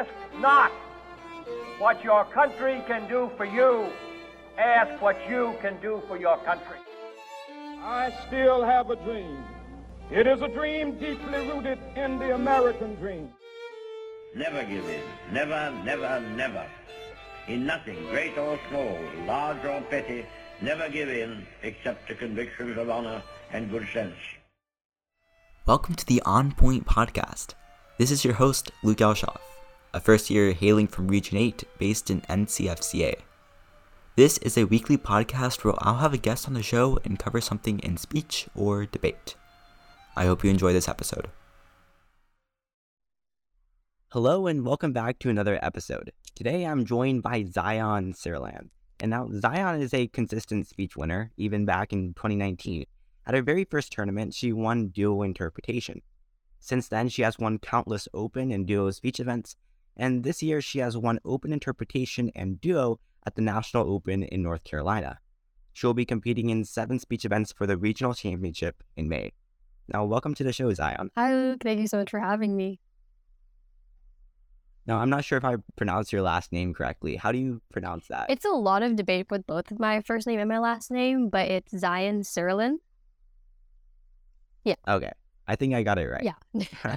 Ask not what your country can do for you. Ask what you can do for your country. I still have a dream. It is a dream deeply rooted in the American dream. Never give in. Never, never, never. In nothing, great or small, large or petty, never give in except to convictions of honor and good sense. Welcome to the On Point podcast. This is your host, Luke Elshoff, a first year hailing from Region 8 based in NCFCA. This is a weekly podcast where I'll have a guest on the show and cover something in speech or debate. I hope you enjoy this episode. Hello and welcome back to another episode. Today I'm joined by Zion Sirilan. And now Zion is a consistent speech winner, even back in 2019. At her very first tournament, she won duo interpretation. Since then, she has won countless open and duo speech events, and this year she has won open interpretation and duo at the National Open in North Carolina. She will be competing in seven speech events for the regional championship in May. Now, welcome to the show, Zion. Hi, Luke. Thank you so much for having me. Now, I'm not sure if I pronounced your last name correctly. How do you pronounce that? It's a lot of debate with both my first name and my last name, but it's Zion Sirilan. Yeah. Okay. I think I got it right. Yeah.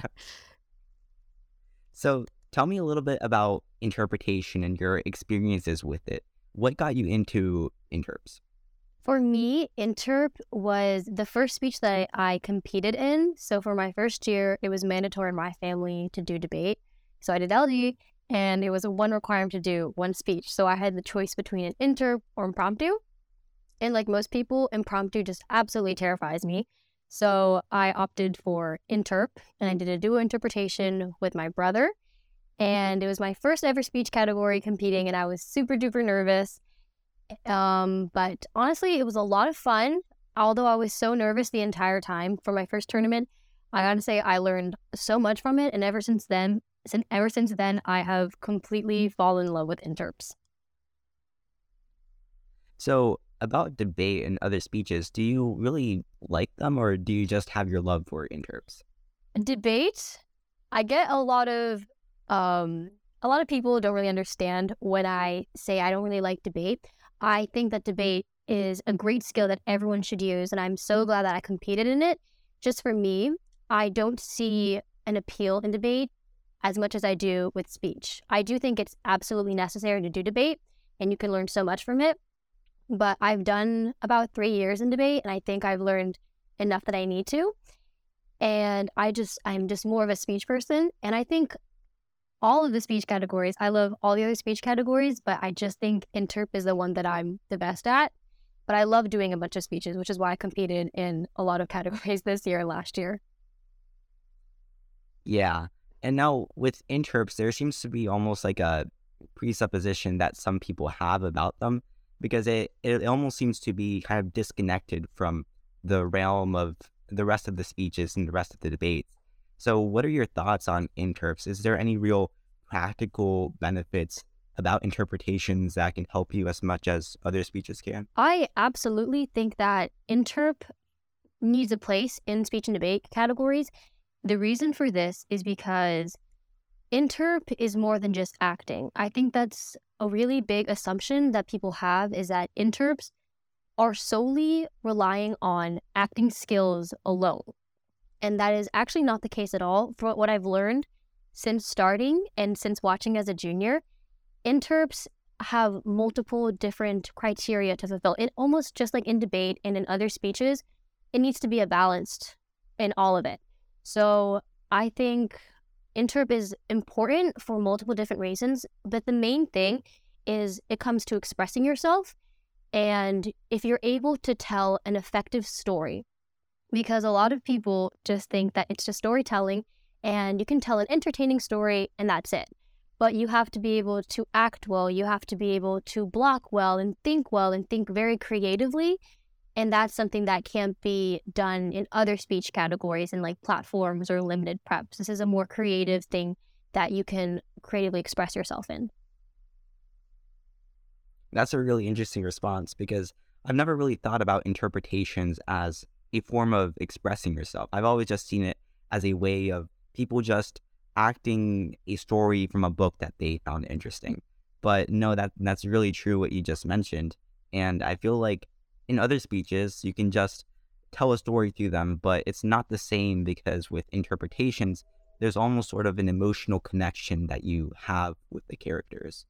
so tell me a little bit about interpretation and your experiences with it. What got you into interps? For me, interp was the first speech that I competed in. So for my first year, it was mandatory in my family to do debate. So I did LD, and it was a one requirement to do one speech. So I had the choice between an interp or impromptu. And like most people, impromptu just absolutely terrifies me. So I opted for interp and I did a duo interpretation with my brother. And it was my first ever speech category competing, and I was super duper nervous. Um, but honestly, it was a lot of fun. Although I was so nervous the entire time for my first tournament, I gotta say I learned so much from it, and ever since then, since ever since then, I have completely fallen in love with interps. So, about debate and other speeches, do you really like them, or do you just have your love for interps? Debate, I get a lot of um, a lot of people don't really understand when I say I don't really like debate. I think that debate is a great skill that everyone should use, and I'm so glad that I competed in it. Just for me, I don't see an appeal in debate as much as I do with speech. I do think it's absolutely necessary to do debate, and you can learn so much from it. But I've done about three years in debate, and I think I've learned enough that I need to. And I just, I'm just more of a speech person. And I think all of the speech categories. I love all the other speech categories, but I just think interp is the one that I'm the best at. But I love doing a bunch of speeches, which is why I competed in a lot of categories this year and last year. Yeah. And now with interps, there seems to be almost like a presupposition that some people have about them because it, it almost seems to be kind of disconnected from the realm of the rest of the speeches and the rest of the debates. So, what are your thoughts on interps? Is there any real practical benefits about interpretations that can help you as much as other speeches can? I absolutely think that interp needs a place in speech and debate categories. The reason for this is because interp is more than just acting. I think that's a really big assumption that people have is that interps are solely relying on acting skills alone. And that is actually not the case at all. For what I've learned since starting and since watching as a junior, interps have multiple different criteria to fulfill. It almost just like in debate and in other speeches, it needs to be a balanced in all of it. So I think interp is important for multiple different reasons, but the main thing is it comes to expressing yourself. And if you're able to tell an effective story because a lot of people just think that it's just storytelling and you can tell an entertaining story and that's it. But you have to be able to act well, you have to be able to block well and think well and think very creatively. And that's something that can't be done in other speech categories and like platforms or limited preps. This is a more creative thing that you can creatively express yourself in. That's a really interesting response because I've never really thought about interpretations as a form of expressing yourself. I've always just seen it as a way of people just acting a story from a book that they found interesting. But no, that that's really true what you just mentioned. And I feel like in other speeches, you can just tell a story through them, but it's not the same because with interpretations, there's almost sort of an emotional connection that you have with the characters.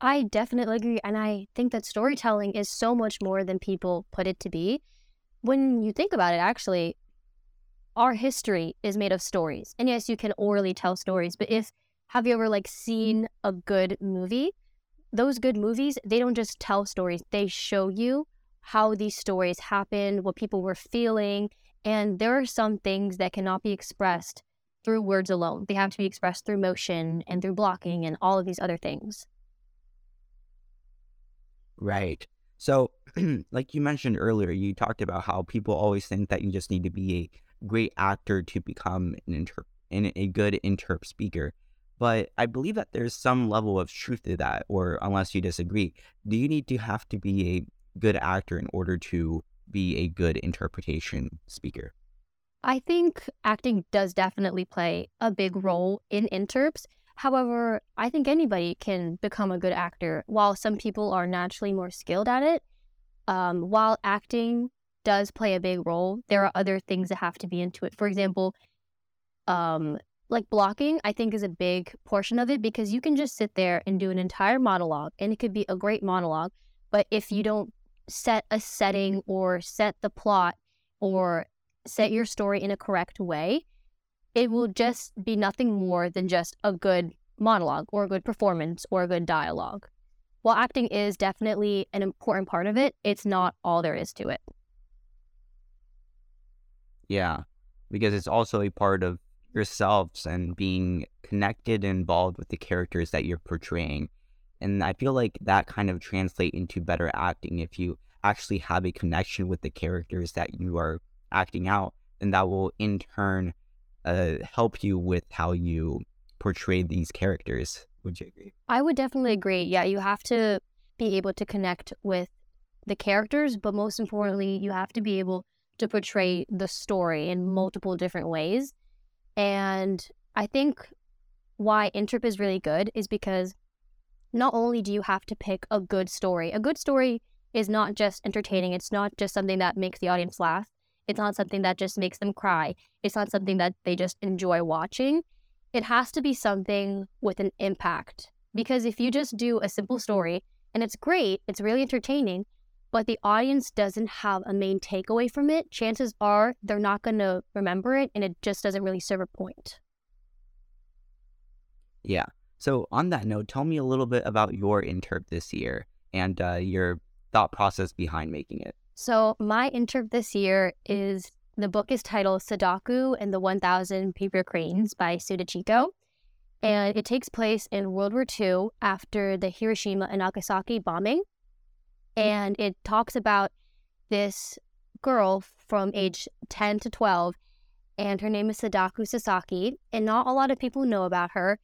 I definitely agree. And I think that storytelling is so much more than people put it to be. When you think about it, actually, our history is made of stories. And yes, you can orally tell stories, but if have you ever like seen a good movie? Those good movies, they don't just tell stories, they show you how these stories happened, what people were feeling, and there are some things that cannot be expressed through words alone. They have to be expressed through motion and through blocking and all of these other things. Right. So, like you mentioned earlier, you talked about how people always think that you just need to be a great actor to become an inter- a good interp speaker. But I believe that there's some level of truth to that, or unless you disagree, do you need to have to be a good actor in order to be a good interpretation speaker? I think acting does definitely play a big role in interps. However, I think anybody can become a good actor. While some people are naturally more skilled at it, um, while acting does play a big role, there are other things that have to be into it. For example, um, like blocking, I think is a big portion of it because you can just sit there and do an entire monologue and it could be a great monologue. But if you don't set a setting or set the plot or set your story in a correct way, it will mm-hmm. just be nothing more than just a good monologue or a good performance or a good dialogue. While acting is definitely an important part of it, it's not all there is to it. Yeah, because it's also a part of yourselves and being connected and involved with the characters that you're portraying. And I feel like that kind of translate into better acting if you actually have a connection with the characters that you are acting out, and that will in turn uh, help you with how you portray these characters. Would you agree? I would definitely agree. Yeah, you have to be able to connect with the characters, but most importantly, you have to be able to portray the story in multiple different ways. And I think why Interp is really good is because not only do you have to pick a good story, a good story is not just entertaining, it's not just something that makes the audience laugh. It's not something that just makes them cry. It's not something that they just enjoy watching. It has to be something with an impact. Because if you just do a simple story and it's great, it's really entertaining, but the audience doesn't have a main takeaway from it, chances are they're not going to remember it and it just doesn't really serve a point. Yeah. So, on that note, tell me a little bit about your interp this year and uh, your thought process behind making it. So my interp this year is the book is titled Sadako and the 1000 Paper Cranes by Suda Chiko. And it takes place in World War II after the Hiroshima and Nagasaki bombing. And it talks about this girl from age 10 to 12, and her name is Sadako Sasaki. And not a lot of people know about her.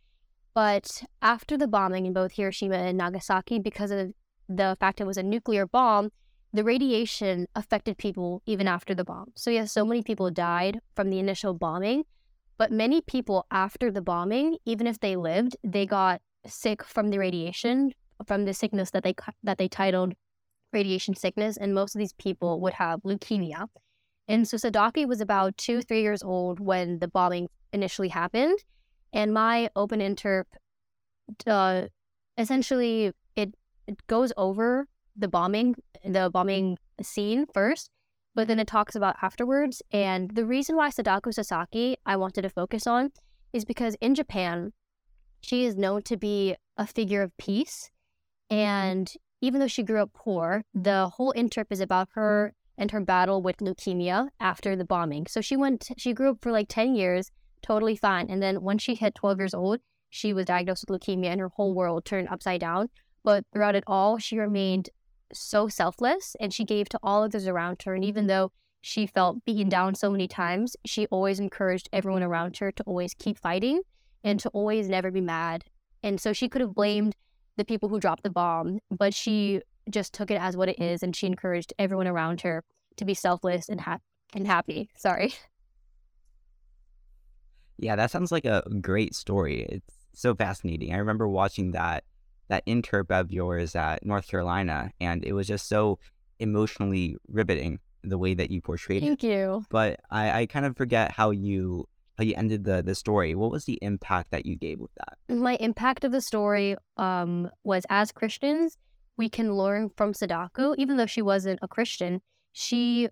But after the bombing in both Hiroshima and Nagasaki, because of the fact it was a nuclear bomb, the radiation affected people even after the bomb. So, yes, so many people died from the initial bombing, but many people after the bombing, even if they lived, they got sick from the radiation, from the sickness that they that they titled radiation sickness, and most of these people would have leukemia. And so Sadako was about two, three years old when the bombing initially happened, and my open interp, uh, essentially it it goes over the bombing, the bombing scene first, but then it talks about afterwards. And the reason why Sadako Sasaki I wanted to focus on is because in Japan, she is known to be a figure of peace. Mm-hmm. And even though she grew up poor, the whole interp is about her and her battle with leukemia after the bombing. So she went, she grew up for like 10 years, totally fine. And then when she hit 12 years old, she was diagnosed with leukemia and her whole world turned upside down. But throughout it all, she remained so selfless and she gave to all others around her. And even mm-hmm. though she felt beaten down so many times, she always encouraged everyone around her to always keep fighting and to always never be mad. And so she could have blamed the people who dropped the bomb, but she just took it as what it is and she encouraged everyone around her to be selfless and, ha- and happy. Sorry. Yeah, that sounds like a great story. It's so fascinating. I remember watching that that interp of yours at North Carolina, and it was just so emotionally riveting the way that you portrayed Thank it. Thank you. But I, I kind of forget how you how you ended the the story. What was the impact that you gave with that? My impact of the story um, was as Christians, we can learn from Sadako, even though she wasn't a Christian, she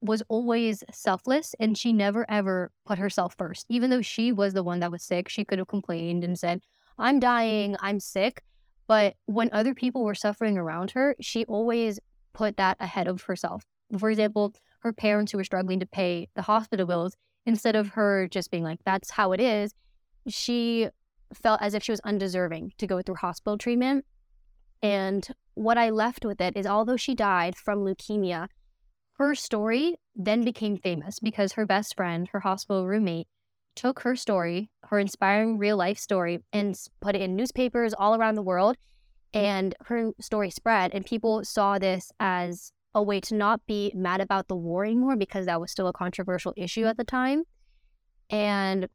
was always selfless and she never ever put herself first. Even though she was the one that was sick, she could have complained and said, I'm dying, I'm sick. But when other people were suffering around her, she always put that ahead of herself. For example, her parents who were struggling to pay the hospital bills, instead of her just being like, that's how it is, she felt as if she was undeserving to go through hospital treatment. And what I left with it is although she died from leukemia, her story then became famous because her best friend, her hospital roommate, took her story, her inspiring real life story, and put it in newspapers all around the world. Mm. And her story spread, and people saw this as a way to not be mad about the war anymore because that was still a controversial issue mm. at the time. And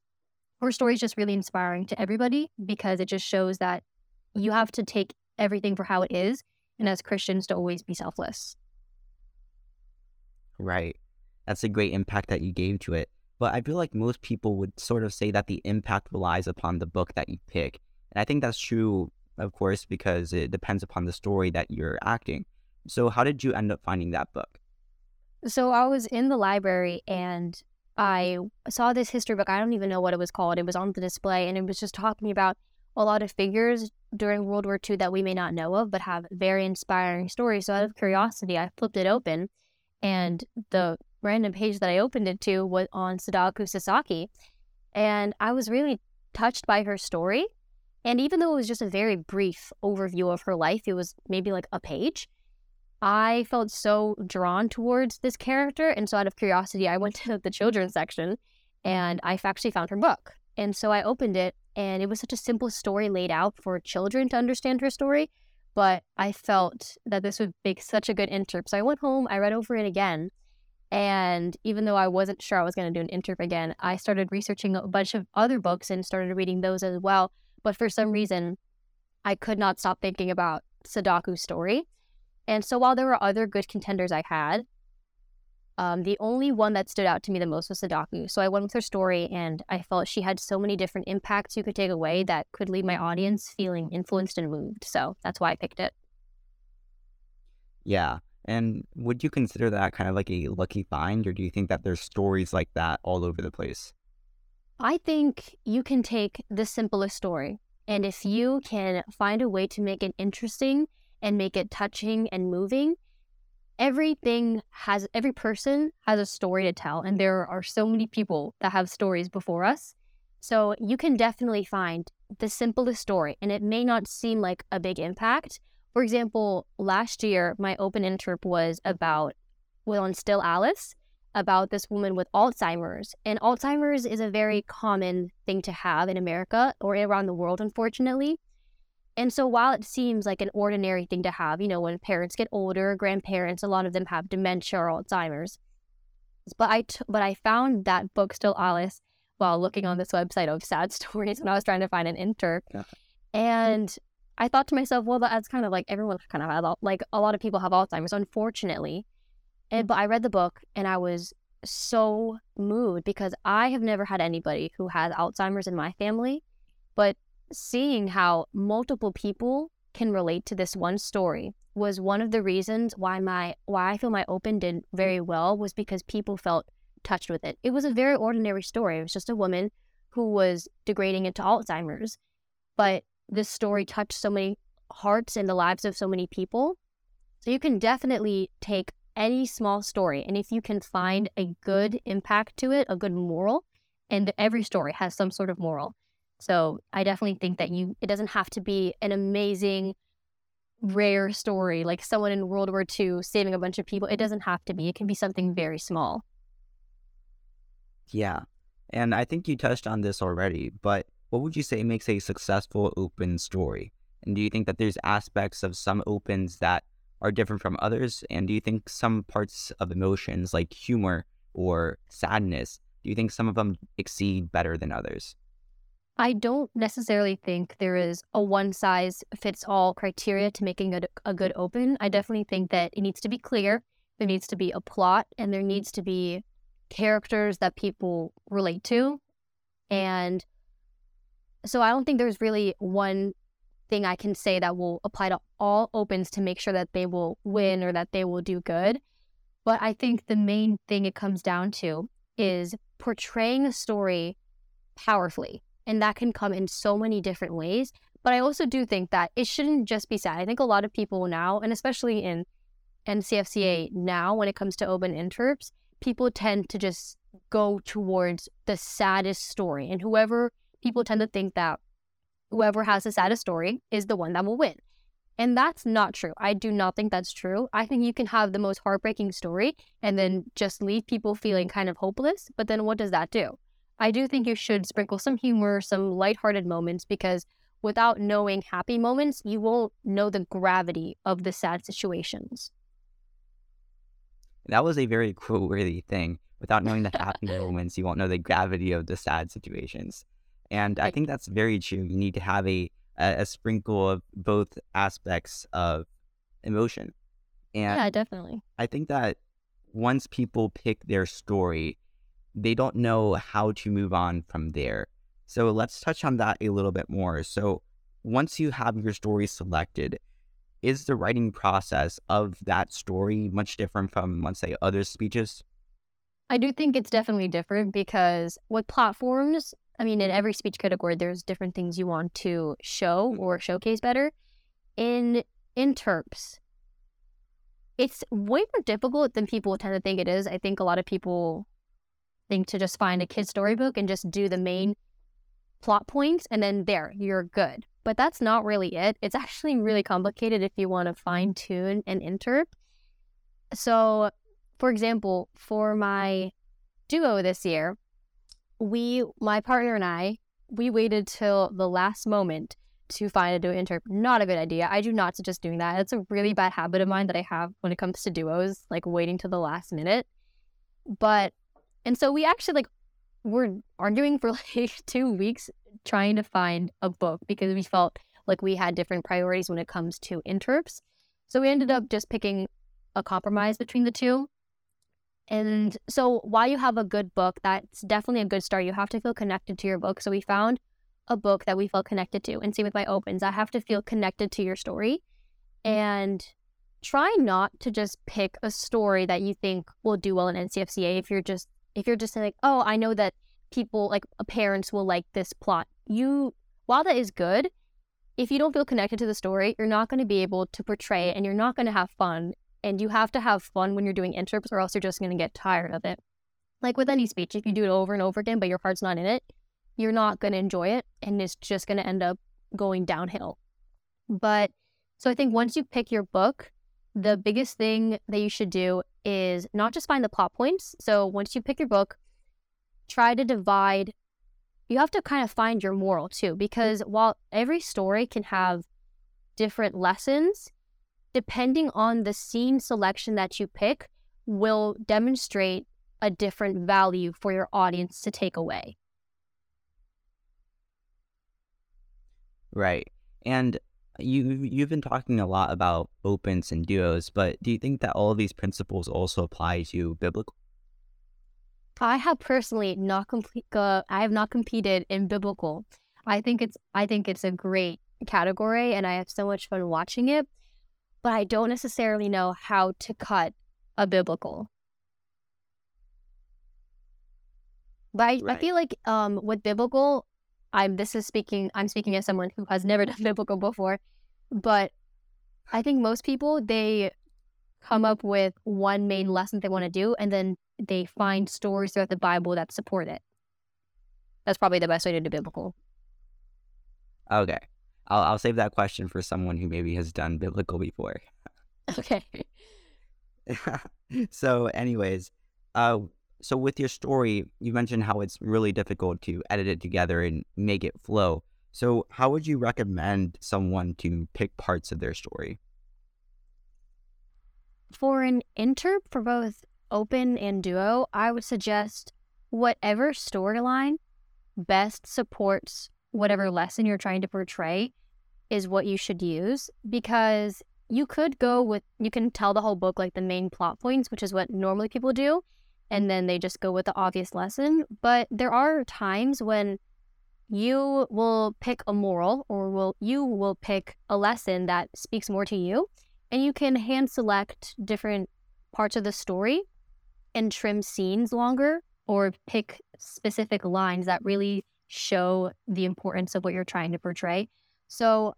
her story is just really inspiring to everybody because it just shows that you have to take everything for how it is, and as Christians, to always be selfless. Right. That's a great impact that you gave to it. But I feel like most people would sort of say that the impact relies upon the book that you pick. And I think that's true, of course, because it depends upon the story that you're acting. So, how did you end up finding that book? So I was in the library and I saw this history book. I don't even know what it was called. It was on the display and it was just talking about a lot of figures during World War II that we may not know of, but have very inspiring stories. So out of curiosity, I flipped it open and the random page that I opened it to was on Sadako Sasaki. And I was really touched by her story. And even though it was just a very brief overview of her life, it was maybe like a page. I felt so drawn towards this character. And so, out of curiosity, I went to the children's section and I actually found her book. And so I opened it, and it was such a simple story laid out for children to understand her story. But I felt that this would make such a good interp. So I went home, I read over it again. And even though I wasn't sure I was going to do an interp again, I started researching a bunch of other books and started reading those as well. But for some reason, I could not stop thinking about Sadako's story. And so while there were other good contenders I had, um, the only one that stood out to me the most was Sadako. So I went with her story, and I felt she had so many different impacts you could take away that could leave my audience feeling influenced and moved. So that's why I picked it. Yeah. And would you consider that kind of like a lucky find, or do you think that there's stories like that all over the place? I think you can take the simplest story, and if you can find a way to make it interesting and make it touching and moving, everything has every person has a story to tell and there are so many people that have stories before us so you can definitely find the simplest story and it may not seem like a big impact for example last year my open interp was about well, on still alice about this woman with alzheimer's and alzheimer's is a very common thing to have in america or around the world unfortunately and so while it seems like an ordinary thing to have, you know, when parents get older, grandparents, a lot of them have dementia or Alzheimer's. But I, t- but I found that book, Still Alice, while looking on this website of sad stories when I was trying to find an interp. Yeah. And I thought to myself, well, that's kind of like everyone kind of has, like a lot of people have Alzheimer's, unfortunately. And, mm. but I read the book and I was so moved because I have never had anybody who has Alzheimer's in my family. But seeing how multiple people can relate to this one story was one of the reasons why my why I feel my open did very mm. well was because people felt touched with it. It was a very ordinary story. It was just a woman who was degrading into Alzheimer's, but this story touched so many hearts and the lives of so many people. So you can definitely take any small story and if you can mm-hmm. find a good impact to it, a good moral, and every story has some sort of moral so I definitely think that you it doesn't have to be an amazing rare story like someone in World War II saving a bunch of people. It doesn't have to be. It can be something very small. Yeah. And I think you touched on this already, but what would you say makes a successful open story? And do you think that there's aspects of some opens that are different from others? And do you think some parts of emotions like humor or sadness Do you think some of them exceed better than others? I don't necessarily think there is a one size fits all criteria to making a, a good open. I definitely think that it needs to be clear, there needs to be a plot, and there needs to be characters that people relate to. And so I don't think there's really one thing I can say that will apply to all opens to make sure that they will mm-hmm. win or that they will do good. But I think the main thing it comes down to is portraying a story powerfully and that can come in so many different ways. But I also do think that it shouldn't just be sad. I think a lot of people now, and especially in NCFCA now, when it comes to open interps, people tend to just go towards the saddest story. And whoever people tend to think that whoever has the saddest story is the one that will win. And that's not true. I do not think that's true. I think you can have the most heartbreaking story and then just leave people feeling kind of hopeless. But then what does that do? I do think you should sprinkle some humor, some lighthearted moments, because without knowing happy moments, you won't know the gravity of the sad situations. That was a very quote worthy thing. Without knowing the happy moments, you won't know the gravity of the sad situations. And I think that's very true. You need to have a, a, a sprinkle of both aspects of emotion. And yeah, definitely. I think that once people pick their story, they don't know how to move on from there. So let's touch on that a little bit more. So once you have your story selected, is the writing process of that story much different from, let's say, other speeches? I do think it's definitely different because with platforms, I mean, in every speech category, there's different things you want to show mm. or showcase better. In in terps, it's way more difficult than people tend to think it is. I think a lot of people think to just find a kid storybook and just do the main plot points and then there you're good but that's not really it it's actually really complicated if you want to fine tune an interp so for example for my duo this year we my partner and i we waited till the last moment to find a duo interp not a good idea i do not suggest doing that it's a really bad habit of mine that i have when it comes to duos like waiting till the last minute but and so we actually like were arguing for like two weeks trying to find a book because we felt like we had different priorities when it comes to interps. So we ended up just picking a compromise between the two. And so while you have a good book, that's definitely a good start. You have to feel connected to your book. So we found a book that we felt connected to. And same with my opens. I have to feel connected to your story. And try not to just pick a story that you think will do well in NCFCA if you're just if you're just like, oh, I know that people like uh, parents will like this plot, you while that is good, if you don't feel connected to the story, you're not going to be able to portray it and you're not going to have fun. And you have to have fun when you're doing interps or else you're just going to get tired of it. Like with any speech, if you do it over and over again, but your heart's not in it, you're not going to enjoy it and it's just going to end up going downhill. But so I think once you pick your book, the biggest thing that you should do is not just find the plot points. So once you pick your book, try to divide. You have to kind of find your moral too, because while every story can have different lessons, depending on the scene selection that you pick, will demonstrate a different value for your audience to take away. Right. And you you've been talking a lot about opens and duos, but do you think that all of these principles also apply to biblical? I have personally not complete. Uh, I have not competed in biblical. I think it's I think it's a great category, and I have so much fun watching it. But I don't necessarily know how to cut a biblical. But I, right. I feel like um, with biblical, I'm this is speaking I'm speaking as someone who has never done biblical before, but I think most people they come up with one main lesson they want to do and then they find stories throughout the Bible that support it. That's probably the best way to do biblical. Okay. I'll I'll save that question for someone who maybe has done biblical before. Okay. so anyways, uh so with your story, you mentioned how it's really difficult to edit it together and make it flow. So how would you recommend someone to pick parts of their story? For an interp for both open and duo, I would suggest whatever storyline best supports whatever lesson you're trying to portray is what you should use because you could go with you can tell the whole book like the main plot points which is what normally people do and then they just go with the obvious lesson. But there are times when you will pick a moral or will you will pick a lesson that speaks more to you and you can hand select different parts of the story and trim scenes longer or pick specific lines that really show the importance of what you're trying to portray. So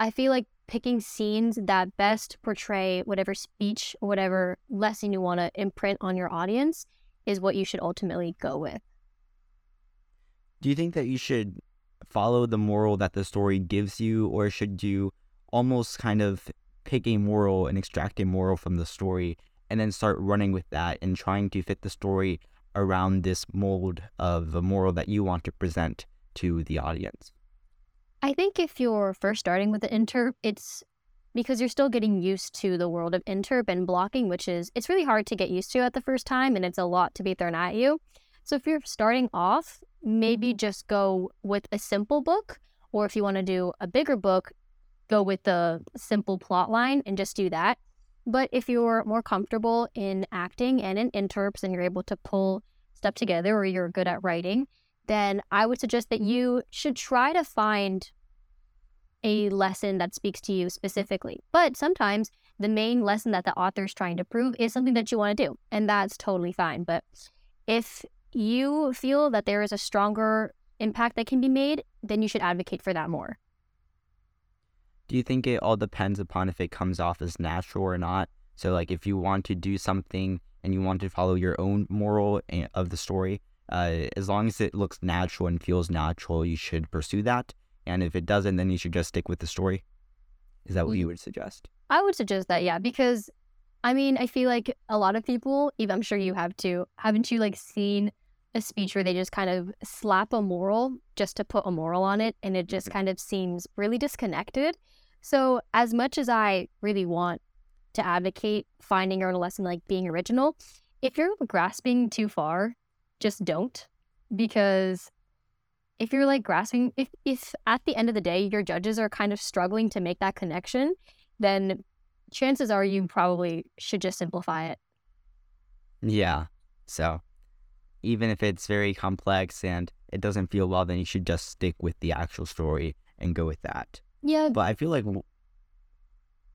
I feel like picking scenes that best portray whatever speech or whatever lesson you want to imprint on your audience is what you should ultimately go with. Do you think that you should follow the moral that the story gives you, or should you almost kind of pick a moral and extract a moral from the story and then start running with that and trying to fit the story around this mold of the moral that you want to present to the audience? I think if you're first starting with the interp, it's because you're still getting used to the world of interp and blocking, which is it's really hard to get used to at the first time and it's a lot to be thrown at you. So if you're starting off, maybe mm-hmm. just go with a simple book, or if you want to do a bigger book, go with the simple plot line and just do that. But if you're more comfortable in acting and in interps and you're able to pull stuff together or you're good at writing, then I would suggest that you should try to find a lesson that speaks to you specifically. But sometimes the main lesson that the author is trying to prove is something that you want to do, and that's totally fine. But if you feel that there is a stronger impact that can be made, then you should advocate for that more. Do you think it all depends upon if it comes off as natural or not? So, like, if you want to do something and you want to follow your own moral eh, of the story, uh, as long as it looks natural and feels natural, you should pursue that. And if it doesn't, then you should just stick with the story. Is that what you mm. would suggest? I would suggest that, yeah, because I mean, I feel like a lot of people, even I'm sure you have too, haven't you like seen a speech where they just kind of slap a moral just to put a moral on it and it just mm-hmm. kind of seems really disconnected? So, as much as I really want to advocate finding your own lesson, like being original, if you're grasping too far, just don't. Because if you're like grasping, if, if at the end of the day your judges are kind of struggling to make that connection, then chances are you probably should just simplify it. Yeah. So even if it's very complex and it doesn't feel well, then you should just stick with the actual story and go with that. Yeah. But I feel like,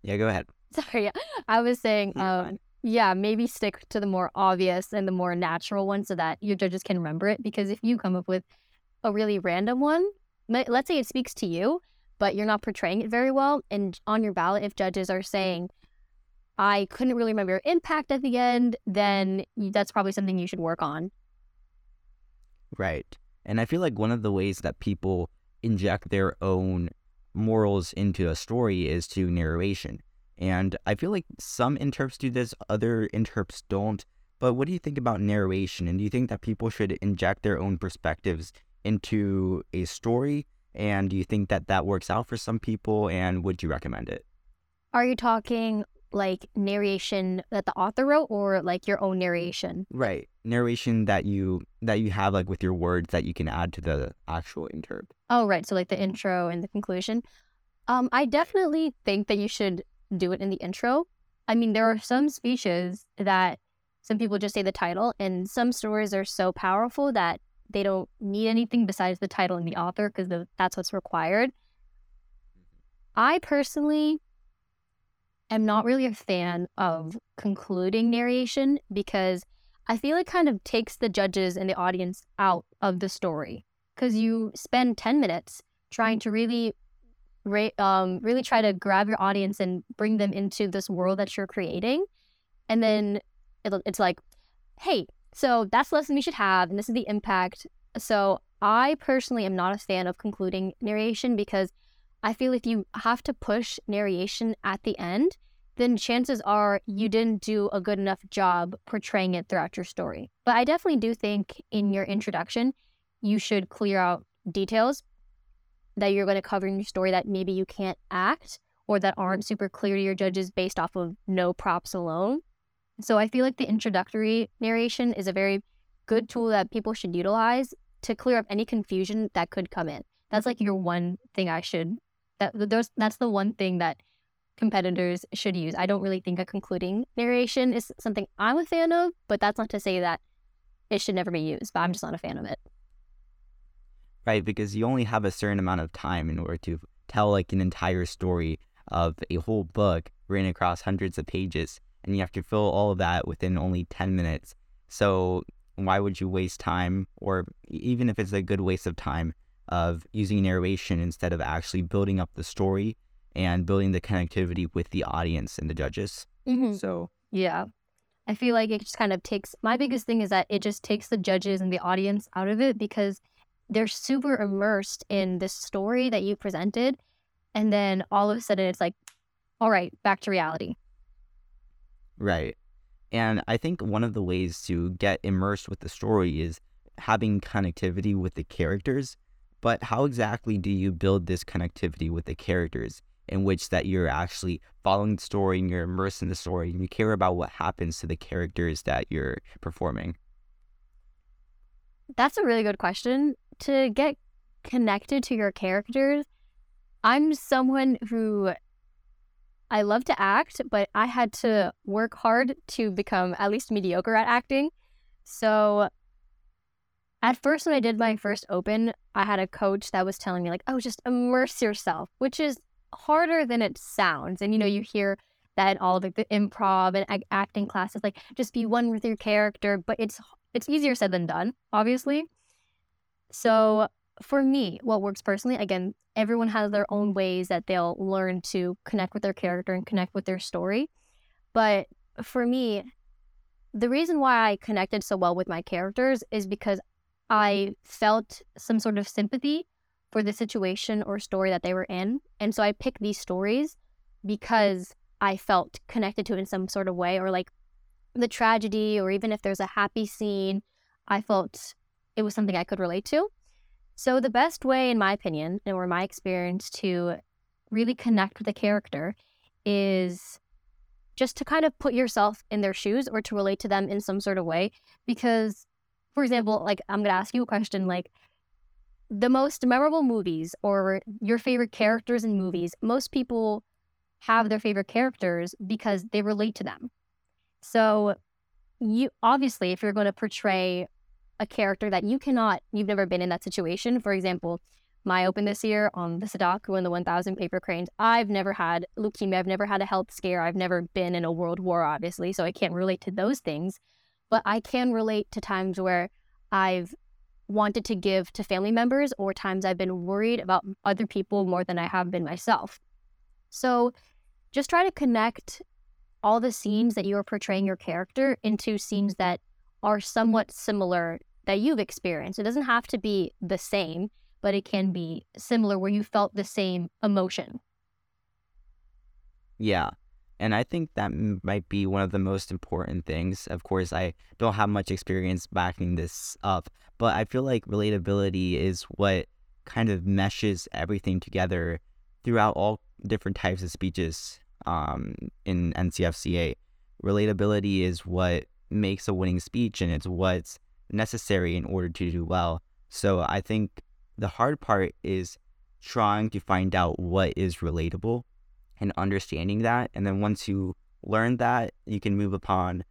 yeah, go ahead. Sorry, I was saying, um, yeah, maybe stick to the more obvious and the more natural one so that your judges can remember it. Because if you come up with a really random one, let's say it speaks to you, but you're not portraying it very well, and on your ballot, if judges are saying, I couldn't really remember your impact at the end, then that's probably something you should work on. Right. And I feel like one of the ways that people inject their own morals into a story is to narration. And I feel like some interps do this, other interps don't. But what do you think about narration? And do you think that people should inject their own perspectives into a story? And do you think that that works out for some people? And would you recommend it? Are you talking like narration that the author wrote or like your own mm. narration? Right. Narration that you that you have like with your words that you can add to the actual interp. Oh, right. So like the mm. intro and the conclusion. Um I definitely think that you should do it in the intro. I mean, there are mm. some speeches that some people just say the title and some stories are so powerful that they don't need anything besides the title and the author because that's what's required. Mm-hmm. I personally am not really a fan of concluding narration because I feel it kind of takes the judges and the audience out of the story because you spend 10 minutes trying to really um, really try to grab your audience and bring them into this world that you're creating. And then it's like, hey, so that's the lesson we should have, and this is the impact. So I personally am not a fan of concluding narration because I feel if you have to push narration at the end, then chances are you didn't do a good enough job portraying it throughout your story. But I definitely do think in your introduction, you should clear out details that you're going to cover in your story that maybe you can't act or that aren't super clear to your judges based off of no props alone. So I feel like the introductory narration is a very good tool that people should utilize to clear up any confusion that could come in. That's like your one thing I should that that's the one thing that competitors should use. I don't really think a concluding narration is something I'm a fan of, but that's not to say that it should never be used, but I'm just not a fan of it. Right, because you only have a certain amount of time in order to tell like an entire story of a whole book written across hundreds of pages, and you have to fill all of that within only 10 minutes. So, why would you waste time, or even if it's a good waste of time, of using narration instead of actually building up the story and building the connectivity with the audience and the judges? Mm-hmm. So, yeah. I feel like it just kind of takes my biggest thing is that it just takes the judges and the audience out of it because they're super immersed in this story that you presented. And then all of a sudden it's like, all right, back to reality. Right. And I think one of the ways to get immersed with the story is having connectivity with the characters. But how exactly do you build this connectivity with the characters in which that you're actually following the story and you're immersed in the story and you care about what happens to the characters that you're performing? That's a really good question. To get connected to your characters, I'm someone who I love to act, but I had to work hard to become at least mediocre at acting. So at first, when I did my first open, I had a coach that was telling me, like, oh, just immerse yourself, which is harder than it sounds. And, you know, you hear that in all of the improv and acting classes, like, just be one with your character, but it's it's easier said than done, obviously. So for me, what works personally, again, everyone has their own ways that they'll learn to connect with their character and connect with their story. But for me, the reason why I connected so well with my characters is because I felt some sort of sympathy for the situation or story that they were in. And so I picked these stories because I felt connected to it in some sort of way, or like the tragedy, or even if there's a happy scene, I felt it was something I could relate to. So, the best way, in my opinion, and or my experience, to really connect with a character is just to kind of put yourself in their shoes or to relate to them in some sort of way. Because, for example, like I'm going to ask you a question like, the most memorable movies or your favorite characters in movies, most people have their favorite characters because they relate to them. So, you obviously, if you're going to portray a character that you cannot, you've never been in that situation. For example, my open this year on the Sadako and the 1000 paper cranes, I've never had leukemia. I've never had a health scare. I've never been in a world war, obviously. So I can't relate to those things. But I can relate to times where I've wanted to give to family members or times I've been worried about other people more than I have been myself. So just try to connect all the scenes that you are portraying your character into scenes that are somewhat similar that you've experienced. It doesn't have to be the same, but it can be similar where you felt the same emotion. Yeah. And I think that might be one of the most important things. Of course, I don't have much experience backing this up, but I feel like relatability is what kind of meshes everything together throughout all different types of speeches um, in NCFCA. Relatability is what makes a winning speech and it's what's necessary in order to do well. So I think the hard part is trying to find out what is relatable and understanding that. And then once you learn that, you can move upon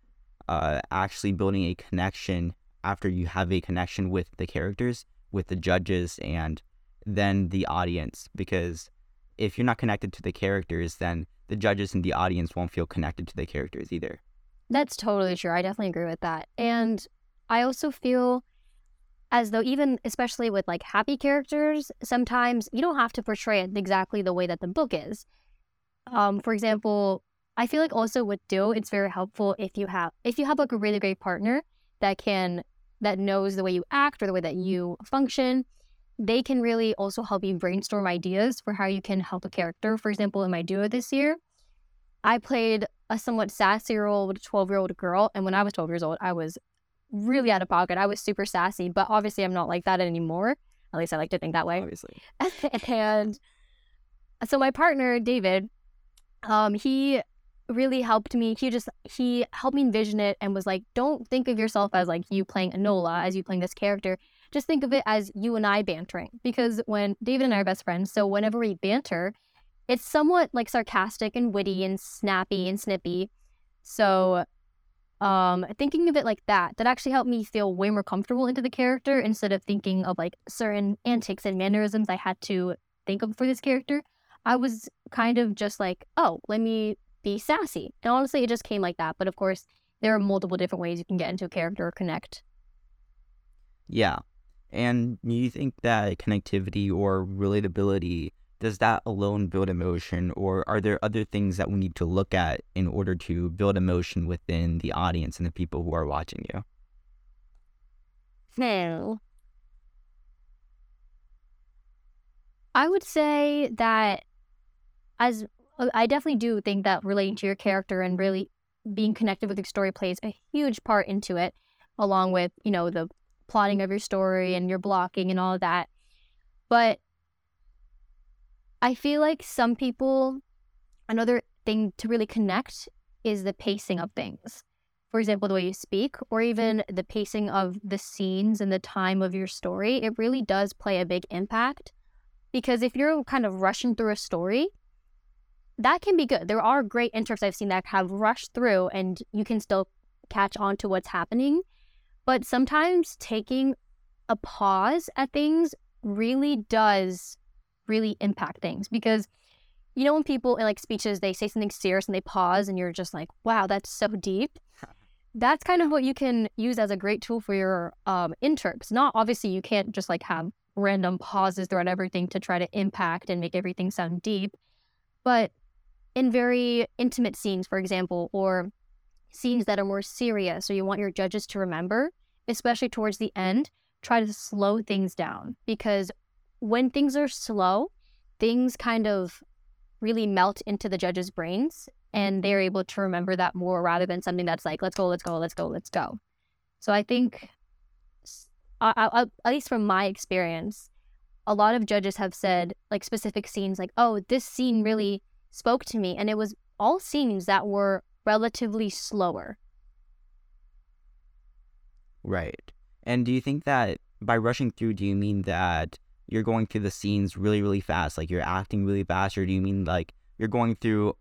uh, actually building a connection after you have a connection with the characters, with the judges, and then the audience. Because if you're not connected to the characters, then the judges and the audience won't feel connected to the characters either. That's totally true. I definitely agree with that. And I also feel as though even especially with like happy characters, sometimes you don't have to portray it exactly the way that the book is. Um, for example, I feel like also with Duo, it's very helpful if you have if you have like a really great partner that can that knows the way you act or the way that you function, they can really also help you brainstorm ideas for how you can help a character. For example, in my duo this year, I played a somewhat sassy old 12 year old girl. And when I was 12 years old, I was really out of pocket. I was super sassy, but obviously I'm not like that anymore. At least I like to think that way. Obviously. and so my partner, David, um, he really helped me. He just he helped me envision it and was like, don't think of yourself as like you playing Enola, as you playing this character. Just think of it as you and I bantering. Because when David and I are best friends, so whenever we banter, it's somewhat like sarcastic and witty and snappy and snippy. So um thinking of it like that, that actually helped me feel way more comfortable into the character instead of thinking of like certain antics and mannerisms I had to think of for this character. I was kind of just like, oh, let me be sassy. And honestly, it just came like that. But of course, there are multiple different ways you can get into a character or connect. Yeah. And you think that connectivity or relatability does that alone build emotion or are there other things that we need to look at in order to build emotion within the audience and the people who are watching you? No. I would say that as uh, I definitely do think that relating to your character and really being connected with your story plays a huge part into it, along with, you know, the plotting of your story and your blocking and all of that. But I feel like some people, another thing to really connect is the pacing of things. For example, the way you speak, or even the pacing of the scenes and the time of your story. It really does play a big impact. Because if you're kind of rushing through a story, that can be good. There are great interps I've seen that have rushed through and you can still catch on to what's happening. But sometimes taking a pause at things really does really impact things because you know when people in like speeches they say something serious and they pause and you're just like wow that's so deep that's kind of what you can use as a great tool for your um not obviously you can't just like have random pauses throughout everything to try to impact and make everything sound deep but in very intimate scenes, for example, or scenes that are more serious, or you want your judges to remember, especially towards the end, try to slow things down because when things are slow, things kind of really melt into the judges' brains and they're able to remember that more rather than something that's like, let's go, let's go, let's go, let's go. So I think, I, I, at least from my experience, a lot of judges have said like specific scenes like, oh, this scene really spoke to me, and it was all scenes that were relatively slower. Right. And do you think that by rushing through, do you mean that you're going through the scenes really, really fast, like you're acting really fast, or do you mean like you're going through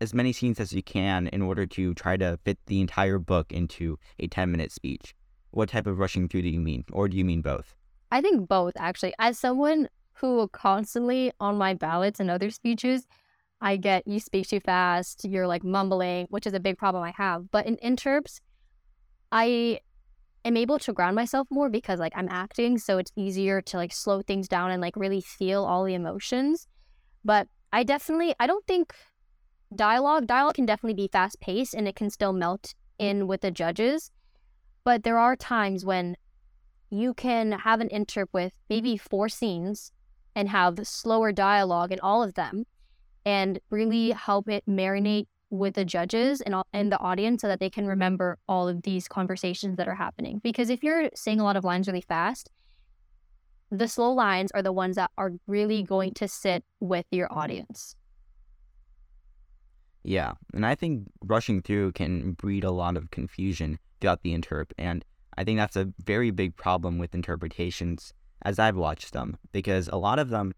as many scenes as you can in order to try to fit the entire book into a 10 minute speech? What type of rushing through do you mean? Or do you mean both? I think both, actually. As someone who constantly on my ballots and other speeches I get you speak too fast, you're like mumbling, which is a big problem I have. But in interps, I am able to ground myself more because like I'm acting, so it's easier to like slow things down and like really feel all the emotions. But I definitely I don't think dialogue dialogue can definitely be fast paced and it can still melt in with the judges. But there are times when you can have an interp with maybe four scenes and have slower dialogue in all of them and really mm-hmm. help it marinate with the judges and, and the audience so that they can remember all of these conversations that are happening. Because if you're saying a lot of lines really fast, the slow lines are the ones that are really going to sit with your audience. Yeah, and I think rushing through can breed a lot of confusion throughout the interp, and I think that's a very big problem with interpretations as I've watched them because a lot of them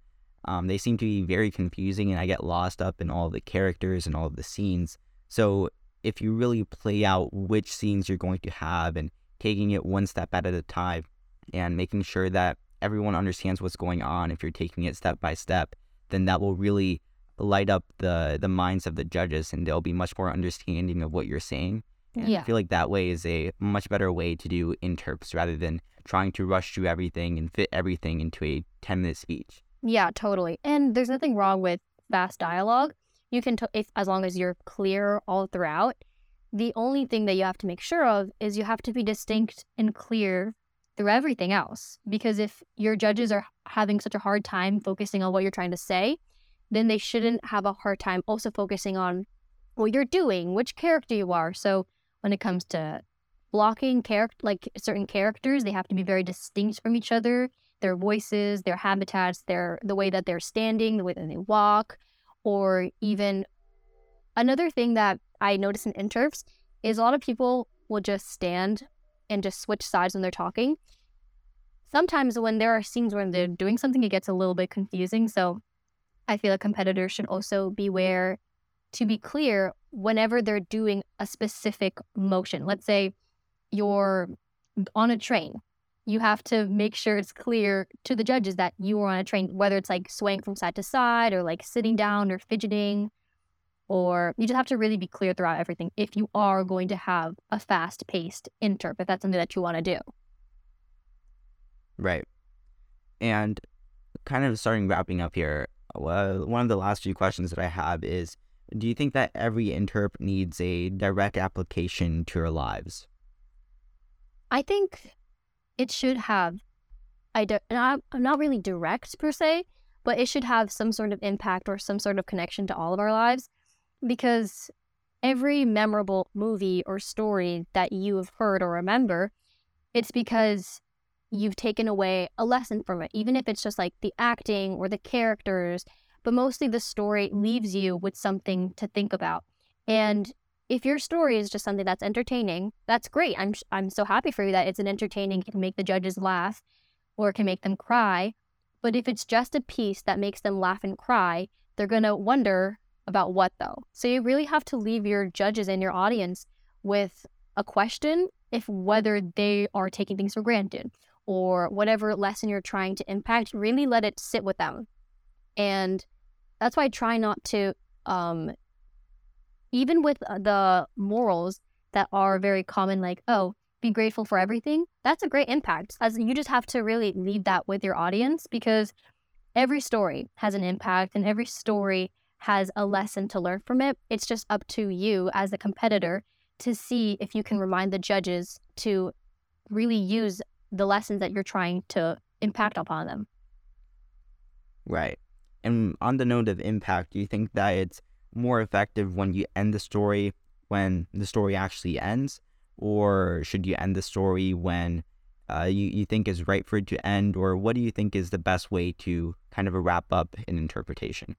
um, they seem to be very confusing, and I get lost up in all the characters and all of the scenes. So if you really play out which scenes you're going to have and taking it one step at a time and making sure that everyone understands what's going on, if you're taking it step by step, then that will really light up the the minds of the judges, and they'll be much more understanding of what you're saying. And yeah. I feel like that way is a much better way to do interps rather than trying to rush through everything and fit everything into a 10 minute speech. Yeah, totally. And there's nothing wrong with fast dialogue. You can, t- if as long as you're clear all throughout. The only thing that you have to make sure of is you have to be distinct and clear through everything else. Because if your judges are having such a hard time focusing on what you're trying to say, then they shouldn't have a hard time also focusing on what you're doing, which character you are. So when it comes to blocking character like certain characters, they have to be very distinct from each other their voices, their habitats, their the way that they're standing, the way that they walk, or even another thing that I notice in interps is a lot of people will just stand and just switch sides when they're talking. Sometimes when there are scenes where they're doing something, it gets a little bit confusing. So I feel a competitor should also beware to be clear whenever they're doing a specific motion. Let's say you're on a train. You have to make sure it's clear to the judges that you are on a train, whether it's like swaying from side to side or like sitting down or fidgeting, or you just have to really be clear throughout everything if you are going to have a fast paced interp, if that's something that you want to do. Right. And kind of starting wrapping up here, well, one of the last few questions that I have is Do you think that every interp needs a direct application to your lives? I think it should have, I do, not, not really direct per se, but it should have some sort of impact or some sort of connection to all of our lives because every memorable movie or story that you have heard or remember, it's because you've taken away a lesson from it, even if it's just like the acting or the characters, but mostly the story leaves you with something to think about. And if your story is just something that's entertaining, that's great. I'm I'm so happy for you that it's an entertaining can make the judges laugh or can make them cry. But if it's just a piece that makes them laugh and cry, they're going to wonder about what though. So you really have to leave your judges and your audience with a question if whether they are taking things for granted or whatever lesson you're trying to impact, really let it sit with them. And that's why I try not to, um, even with uh, the morals that are very common, like, oh, be grateful for everything, that's a great impact. As you just have to really leave that with your audience because every story has an impact and every story has a lesson to learn from it. It's just up to you as a competitor to see if you can remind the judges to really use the lessons that you're trying to impact upon them. Right. And on the note of impact, do you think that it's more effective when you end the story when the story actually ends? Or should you end the story when uh, you, you think is right for it to end? Or what do you think is the best way to kind of wrap up an interpretation?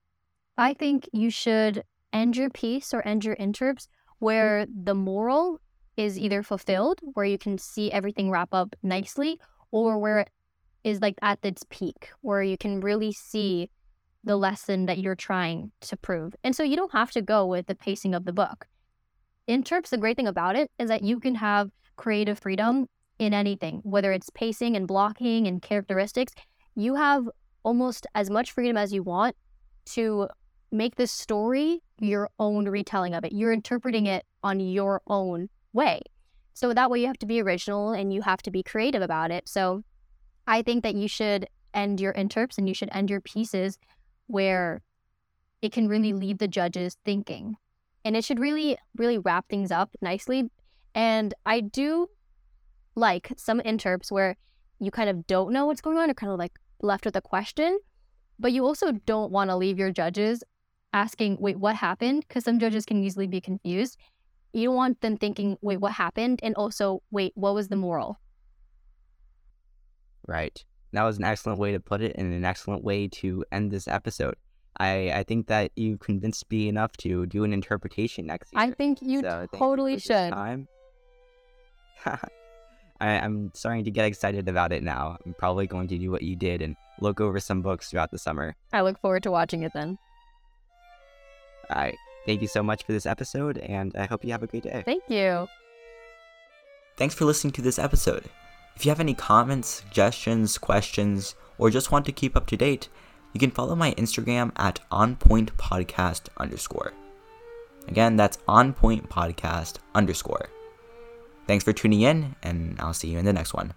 I think you should end your piece or end your interps where the moral is either fulfilled, where you can see everything wrap up nicely, or where it is like at its peak, where you can really see the lesson that you're trying to prove. And so you don't have to go with the pacing of the book. Interps, the great thing about it is that you can have creative freedom in anything, whether it's pacing and blocking and characteristics. You have almost as much freedom as you want to make this story your own retelling of it. You're interpreting it on your own way. So that way you have to be original and you have to be creative about it. So I think that you should end your interps and you should end your pieces where it can really mm-hmm. leave the judges thinking. And it should really, really wrap things up nicely. And I do like some interps where you kind of don't know what's going on or kind of like left with a question, but you also don't want to leave your judges asking, wait, what happened? Because some judges can easily be confused. You don't want them thinking, wait, what happened? And also, wait, what was the moral? Right. That was an excellent way to put it and an excellent way to end this episode. I, I think that you convinced me enough to do an interpretation next year. I think you so totally you should. Time. I, I'm starting to get excited about it now. I'm probably going to do what you did and look over some books throughout the summer. I look forward to watching it then. All right. Thank you so much for this episode, and I hope you have a great day. Thank you. Thanks for listening to this episode. If you have any comments, suggestions, questions, or just want to keep up to date, you can follow my Instagram at onpointpodcast underscore. Again, that's onpointpodcast underscore. Thanks for tuning in, and I'll see you in the next one.